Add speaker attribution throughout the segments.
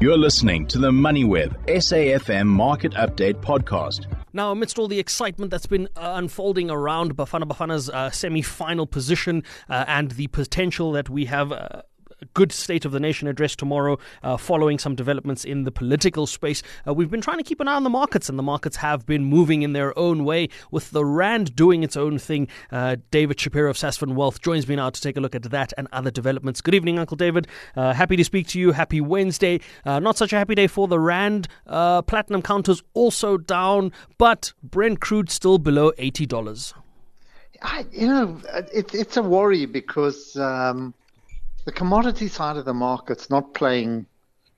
Speaker 1: You're listening to the MoneyWeb SAFM Market Update Podcast.
Speaker 2: Now, amidst all the excitement that's been uh, unfolding around Bafana Bafana's uh, semi final position uh, and the potential that we have uh, good State of the Nation address tomorrow uh, following some developments in the political space. Uh, we've been trying to keep an eye on the markets, and the markets have been moving in their own way with the Rand doing its own thing. Uh, David Shapiro of Sasfin Wealth joins me now to take a look at that and other developments. Good evening, Uncle David. Uh, happy to speak to you. Happy Wednesday. Uh, not such a happy day for the Rand. Uh, platinum counters also down, but Brent crude still below $80.
Speaker 3: I, you know, it, it's a worry because um, the commodity side of the market's not playing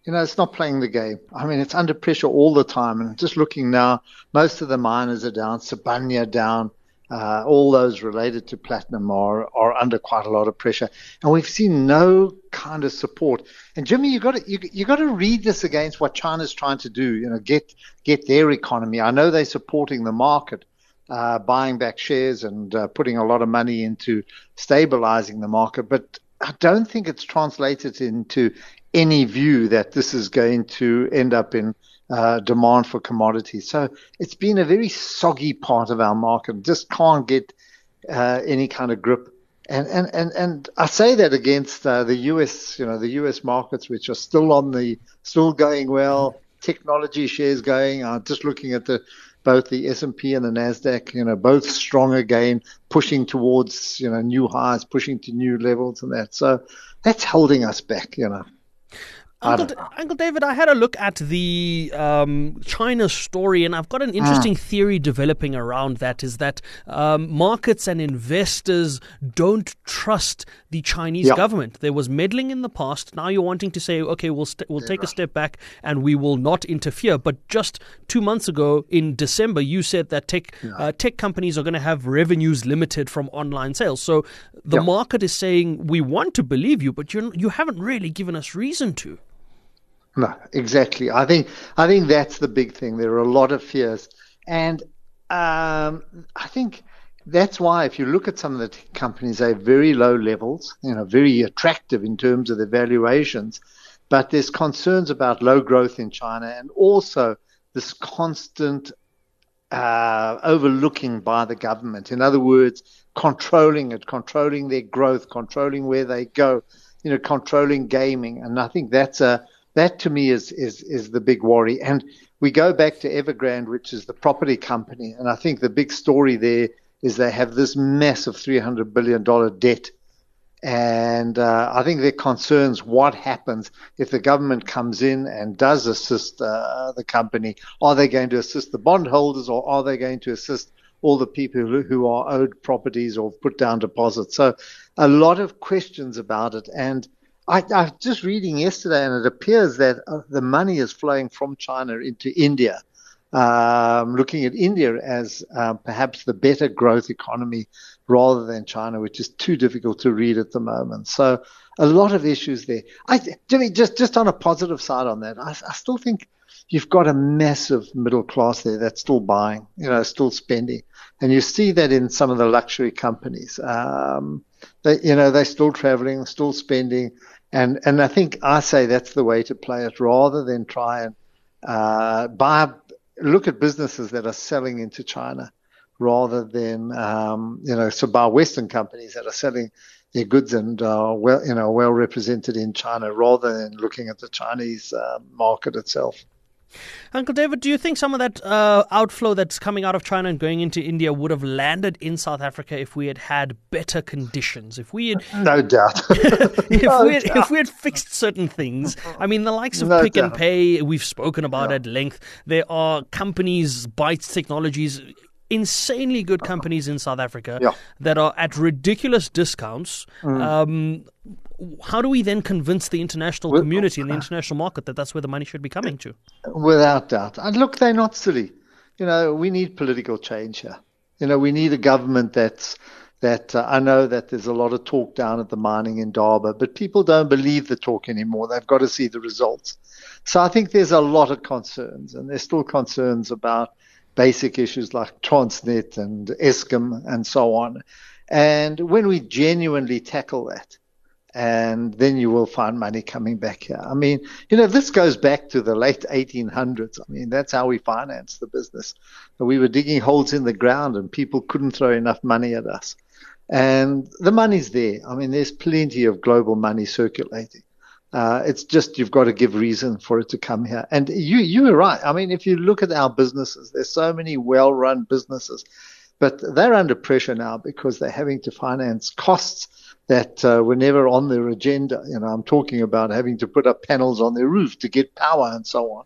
Speaker 3: you know, it's not playing the game. I mean, it's under pressure all the time. And just looking now, most of the miners are down, Sibanye down, uh, all those related to platinum are, are under quite a lot of pressure. And we've seen no kind of support. And Jimmy, you got to you, you got to read this against what China's trying to do. You know, get get their economy. I know they're supporting the market, uh, buying back shares and uh, putting a lot of money into stabilizing the market, but I don't think it's translated into any view that this is going to end up in uh, demand for commodities. So it's been a very soggy part of our market. Just can't get uh, any kind of grip. And, and, and, and I say that against uh, the US, you know, the US markets, which are still on the, still going well, technology shares going. I'm just looking at the both the S&P and the Nasdaq, you know, both strong again, pushing towards, you know, new highs, pushing to new levels and that. So that's holding us back, you know.
Speaker 2: Uncle, Uncle, David, I had a look at the um, China story, and I've got an ah. interesting theory developing around that. Is that um, markets and investors don't trust the Chinese yep. government? There was meddling in the past. Now you're wanting to say, okay, we'll we st- we'll take a step back and we will not interfere. But just two months ago, in December, you said that tech yeah. uh, tech companies are going to have revenues limited from online sales. So the yep. market is saying we want to believe you, but you you haven't really given us reason to.
Speaker 3: No, exactly. I think I think that's the big thing. There are a lot of fears, and um, I think that's why if you look at some of the companies, they have very low levels, you know, very attractive in terms of the valuations, but there's concerns about low growth in China and also this constant uh, overlooking by the government. In other words, controlling it, controlling their growth, controlling where they go, you know, controlling gaming, and I think that's a that to me is, is, is the big worry. And we go back to Evergrande, which is the property company. And I think the big story there is they have this massive $300 billion debt. And uh, I think their concerns what happens if the government comes in and does assist uh, the company. Are they going to assist the bondholders or are they going to assist all the people who, who are owed properties or put down deposits? So a lot of questions about it. And I, I was just reading yesterday, and it appears that uh, the money is flowing from China into India. Um, looking at India as um, perhaps the better growth economy rather than China, which is too difficult to read at the moment. So a lot of issues there. I, Jimmy, just just on a positive side on that, I, I still think you've got a massive middle class there that's still buying, you know, still spending, and you see that in some of the luxury companies. Um, they, you know, they're still traveling, still spending, and and I think I say that's the way to play it, rather than try and uh, buy look at businesses that are selling into China, rather than um, you know so buy Western companies that are selling their goods and uh, well you know well represented in China, rather than looking at the Chinese uh, market itself.
Speaker 2: Uncle David, do you think some of that uh, outflow that's coming out of China and going into India would have landed in South Africa if we had had better conditions? If we had,
Speaker 3: no doubt,
Speaker 2: if, no we had doubt. if we had fixed certain things, I mean, the likes of no Pick doubt. and Pay, we've spoken about yeah. at length. There are companies, Bytes Technologies, insanely good companies in South Africa yeah. that are at ridiculous discounts. Mm. Um, how do we then convince the international community and the international market that that's where the money should be coming to?
Speaker 3: Without doubt. And look, they're not silly. You know, we need political change here. You know, we need a government that's that uh, I know that there's a lot of talk down at the mining Indaba, but people don't believe the talk anymore. They've got to see the results. So I think there's a lot of concerns, and there's still concerns about basic issues like Transnet and Eskom and so on. And when we genuinely tackle that, and then you will find money coming back here. I mean, you know, this goes back to the late 1800s. I mean, that's how we financed the business. We were digging holes in the ground, and people couldn't throw enough money at us. And the money's there. I mean, there's plenty of global money circulating. Uh, it's just you've got to give reason for it to come here. And you you were right. I mean, if you look at our businesses, there's so many well-run businesses, but they're under pressure now because they're having to finance costs that uh, were never on their agenda. You know, I'm talking about having to put up panels on their roof to get power and so on.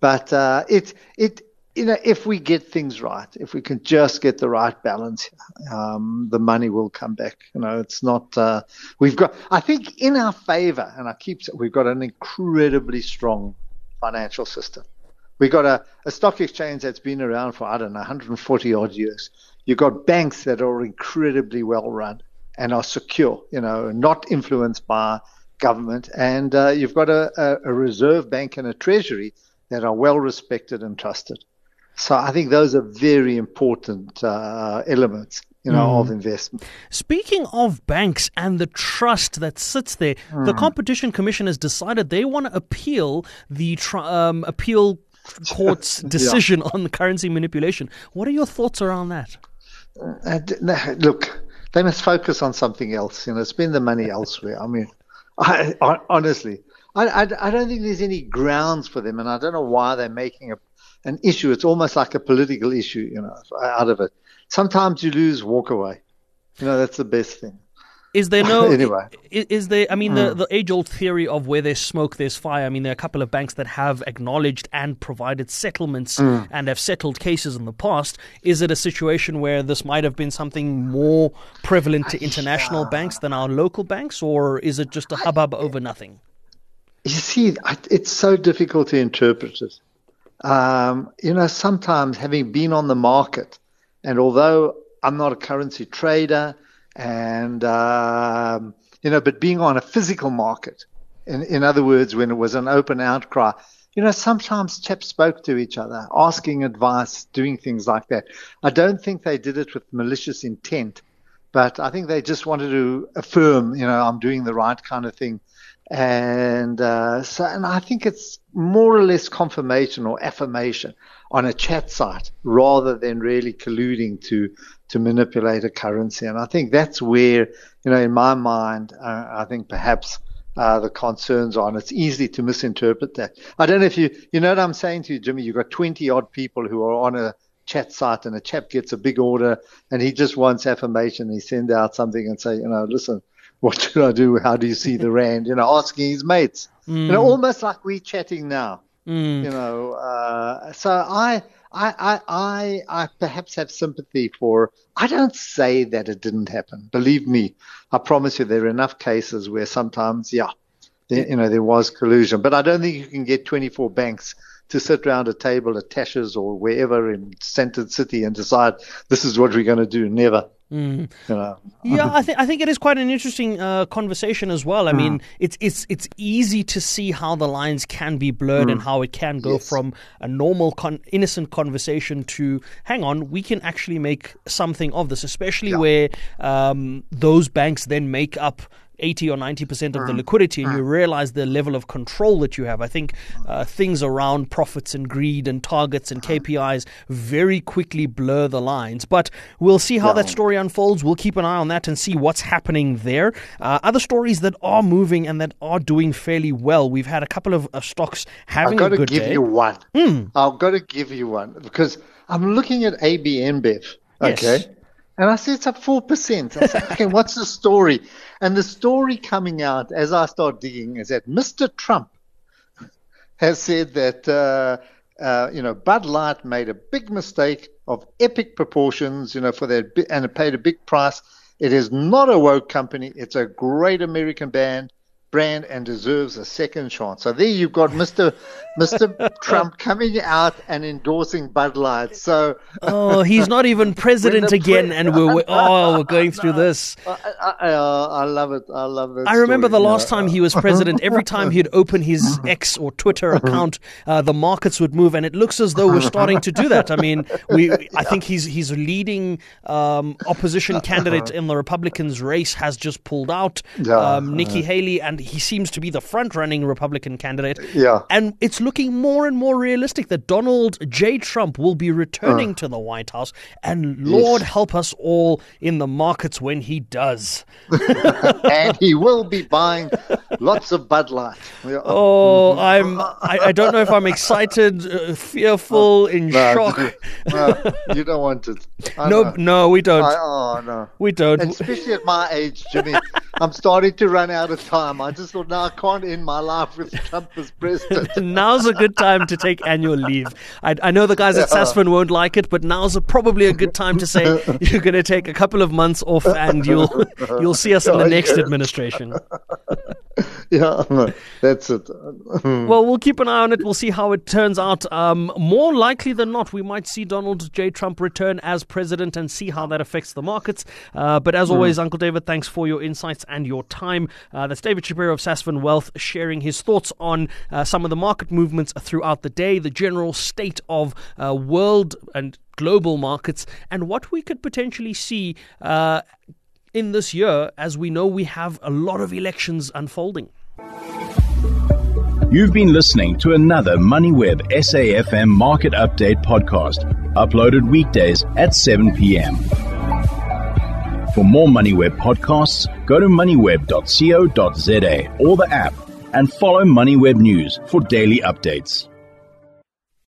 Speaker 3: But uh, it it you know, if we get things right, if we can just get the right balance, um, the money will come back. You know, it's not. Uh, we've got. I think in our favour, and I keep. We've got an incredibly strong financial system. We've got a, a stock exchange that's been around for I don't know 140 odd years. You've got banks that are incredibly well run and are secure. You know, not influenced by government, and uh, you've got a, a, a reserve bank and a treasury that are well respected and trusted. So I think those are very important uh, elements. You know, mm. of investment.
Speaker 2: Speaking of banks and the trust that sits there, mm. the Competition Commission has decided they want to appeal the um, appeal court's decision yeah. on the currency manipulation. What are your thoughts around that?
Speaker 3: Uh, look, they must focus on something else. You know, spend the money elsewhere. I mean, I, I, honestly, I, I, I don't think there's any grounds for them, and I don't know why they're making a an issue. It's almost like a political issue, you know, out of it. Sometimes you lose, walk away. You know, that's the best thing.
Speaker 2: Is there no anyway? Is, there? I mean, mm. the, the age old theory of where there's smoke, there's fire. I mean, there are a couple of banks that have acknowledged and provided settlements mm. and have settled cases in the past. Is it a situation where this might have been something more prevalent to international yeah. banks than our local banks, or is it just a hubbub over nothing?
Speaker 3: You see, it's so difficult to interpret it um, you know, sometimes having been on the market, and although I'm not a currency trader, and um, you know, but being on a physical market, in, in other words, when it was an open outcry, you know, sometimes chaps spoke to each other, asking advice, doing things like that. I don't think they did it with malicious intent, but I think they just wanted to affirm, you know, I'm doing the right kind of thing and uh, so, and I think it's more or less confirmation or affirmation on a chat site rather than really colluding to to manipulate a currency. And I think that's where, you know, in my mind, uh, I think perhaps uh, the concerns are, and it's easy to misinterpret that. I don't know if you, you know what I'm saying to you, Jimmy. You've got 20 odd people who are on a chat site, and a chap gets a big order, and he just wants affirmation. He sends out something and say, you know, listen what should I do? How do you see the rand? You know, asking his mates. Mm. You know, mm. almost like we're chatting now. Mm. You know, uh, so I, I, I, I, I perhaps have sympathy for. I don't say that it didn't happen. Believe me, I promise you, there are enough cases where sometimes, yeah, there, you know, there was collusion. But I don't think you can get 24 banks to sit around a table at Tasha's or wherever in Sandton City and decide this is what we're going to do. Never.
Speaker 2: Mm. You know. yeah, I think I think it is quite an interesting uh, conversation as well. I mm. mean, it's it's it's easy to see how the lines can be blurred mm. and how it can go yes. from a normal, con- innocent conversation to hang on, we can actually make something of this, especially yeah. where um, those banks then make up 80 or 90% of the mm. liquidity and you mm. realize the level of control that you have. I think uh, things around profits and greed and targets and. KPIs very quickly blur the lines. But we'll see how that story unfolds. We'll keep an eye on that and see what's happening there. Uh, other stories that are moving and that are doing fairly well. We've had a couple of uh, stocks having a good day.
Speaker 3: I've
Speaker 2: got to
Speaker 3: give
Speaker 2: day.
Speaker 3: you one. Mm. I've got to give you one because I'm looking at AB InBev. Okay. Yes. And I said, it's up 4%. I said, okay, what's the story? And the story coming out as I start digging is that Mr. Trump has said that, uh, uh, you know, Bud Light made a big mistake of epic proportions, you know, for their, and it paid a big price. It is not a woke company. It's a great American band, brand and deserves a second chance. So there you've got Mr. Mr. Trump coming out and endorsing Bud Light. So
Speaker 2: oh, he's not even president again, pre- and we're, oh we're going through this.
Speaker 3: I, I, I, love it. I love it.
Speaker 2: I remember the last time he was president. Every time he'd open his X or Twitter account, uh, the markets would move, and it looks as though we're starting to do that. I mean, we I think he's he's leading um, opposition candidate in the Republicans race has just pulled out. Um, Nikki Haley, and he seems to be the front running Republican candidate.
Speaker 3: Yeah,
Speaker 2: and it's looking more and more realistic that Donald J. Trump will be returning uh. to the White House, and Lord yes. help us all in the markets when he does.
Speaker 3: and he will be buying lots of Bud Light.
Speaker 2: Oh, I'm. I, I, don't know if I'm excited, uh, fearful, in no, shock.
Speaker 3: No, you don't want it.
Speaker 2: I no, know. no, we don't. I,
Speaker 3: oh no,
Speaker 2: we don't.
Speaker 3: And especially at my age, Jimmy. I'm starting to run out of time. I just thought, no, I can't end my life with Trump as president.
Speaker 2: now's a good time to take annual leave. I, I know the guys at SASFIN won't like it, but now's a, probably a good time to say you're going to take a couple of months off and you'll you'll see us in the next administration.
Speaker 3: yeah, that's it.
Speaker 2: well, we'll keep an eye on it. We'll see how it turns out. Um, more likely than not, we might see Donald J. Trump return as president and see how that affects the markets. Uh, but as always, mm. Uncle David, thanks for your insights and your time. Uh, that's David Shapiro of SASFIN Wealth sharing his thoughts on uh, some of the market movements throughout the day, the general state of uh, world and global markets, and what we could potentially see uh, in this year as we know we have a lot of elections unfolding.
Speaker 1: You've been listening to another MoneyWeb SAFM Market Update podcast, uploaded weekdays at 7 p.m. For more MoneyWeb podcasts, go to moneyweb.co.za or the app and follow MoneyWeb News for daily updates.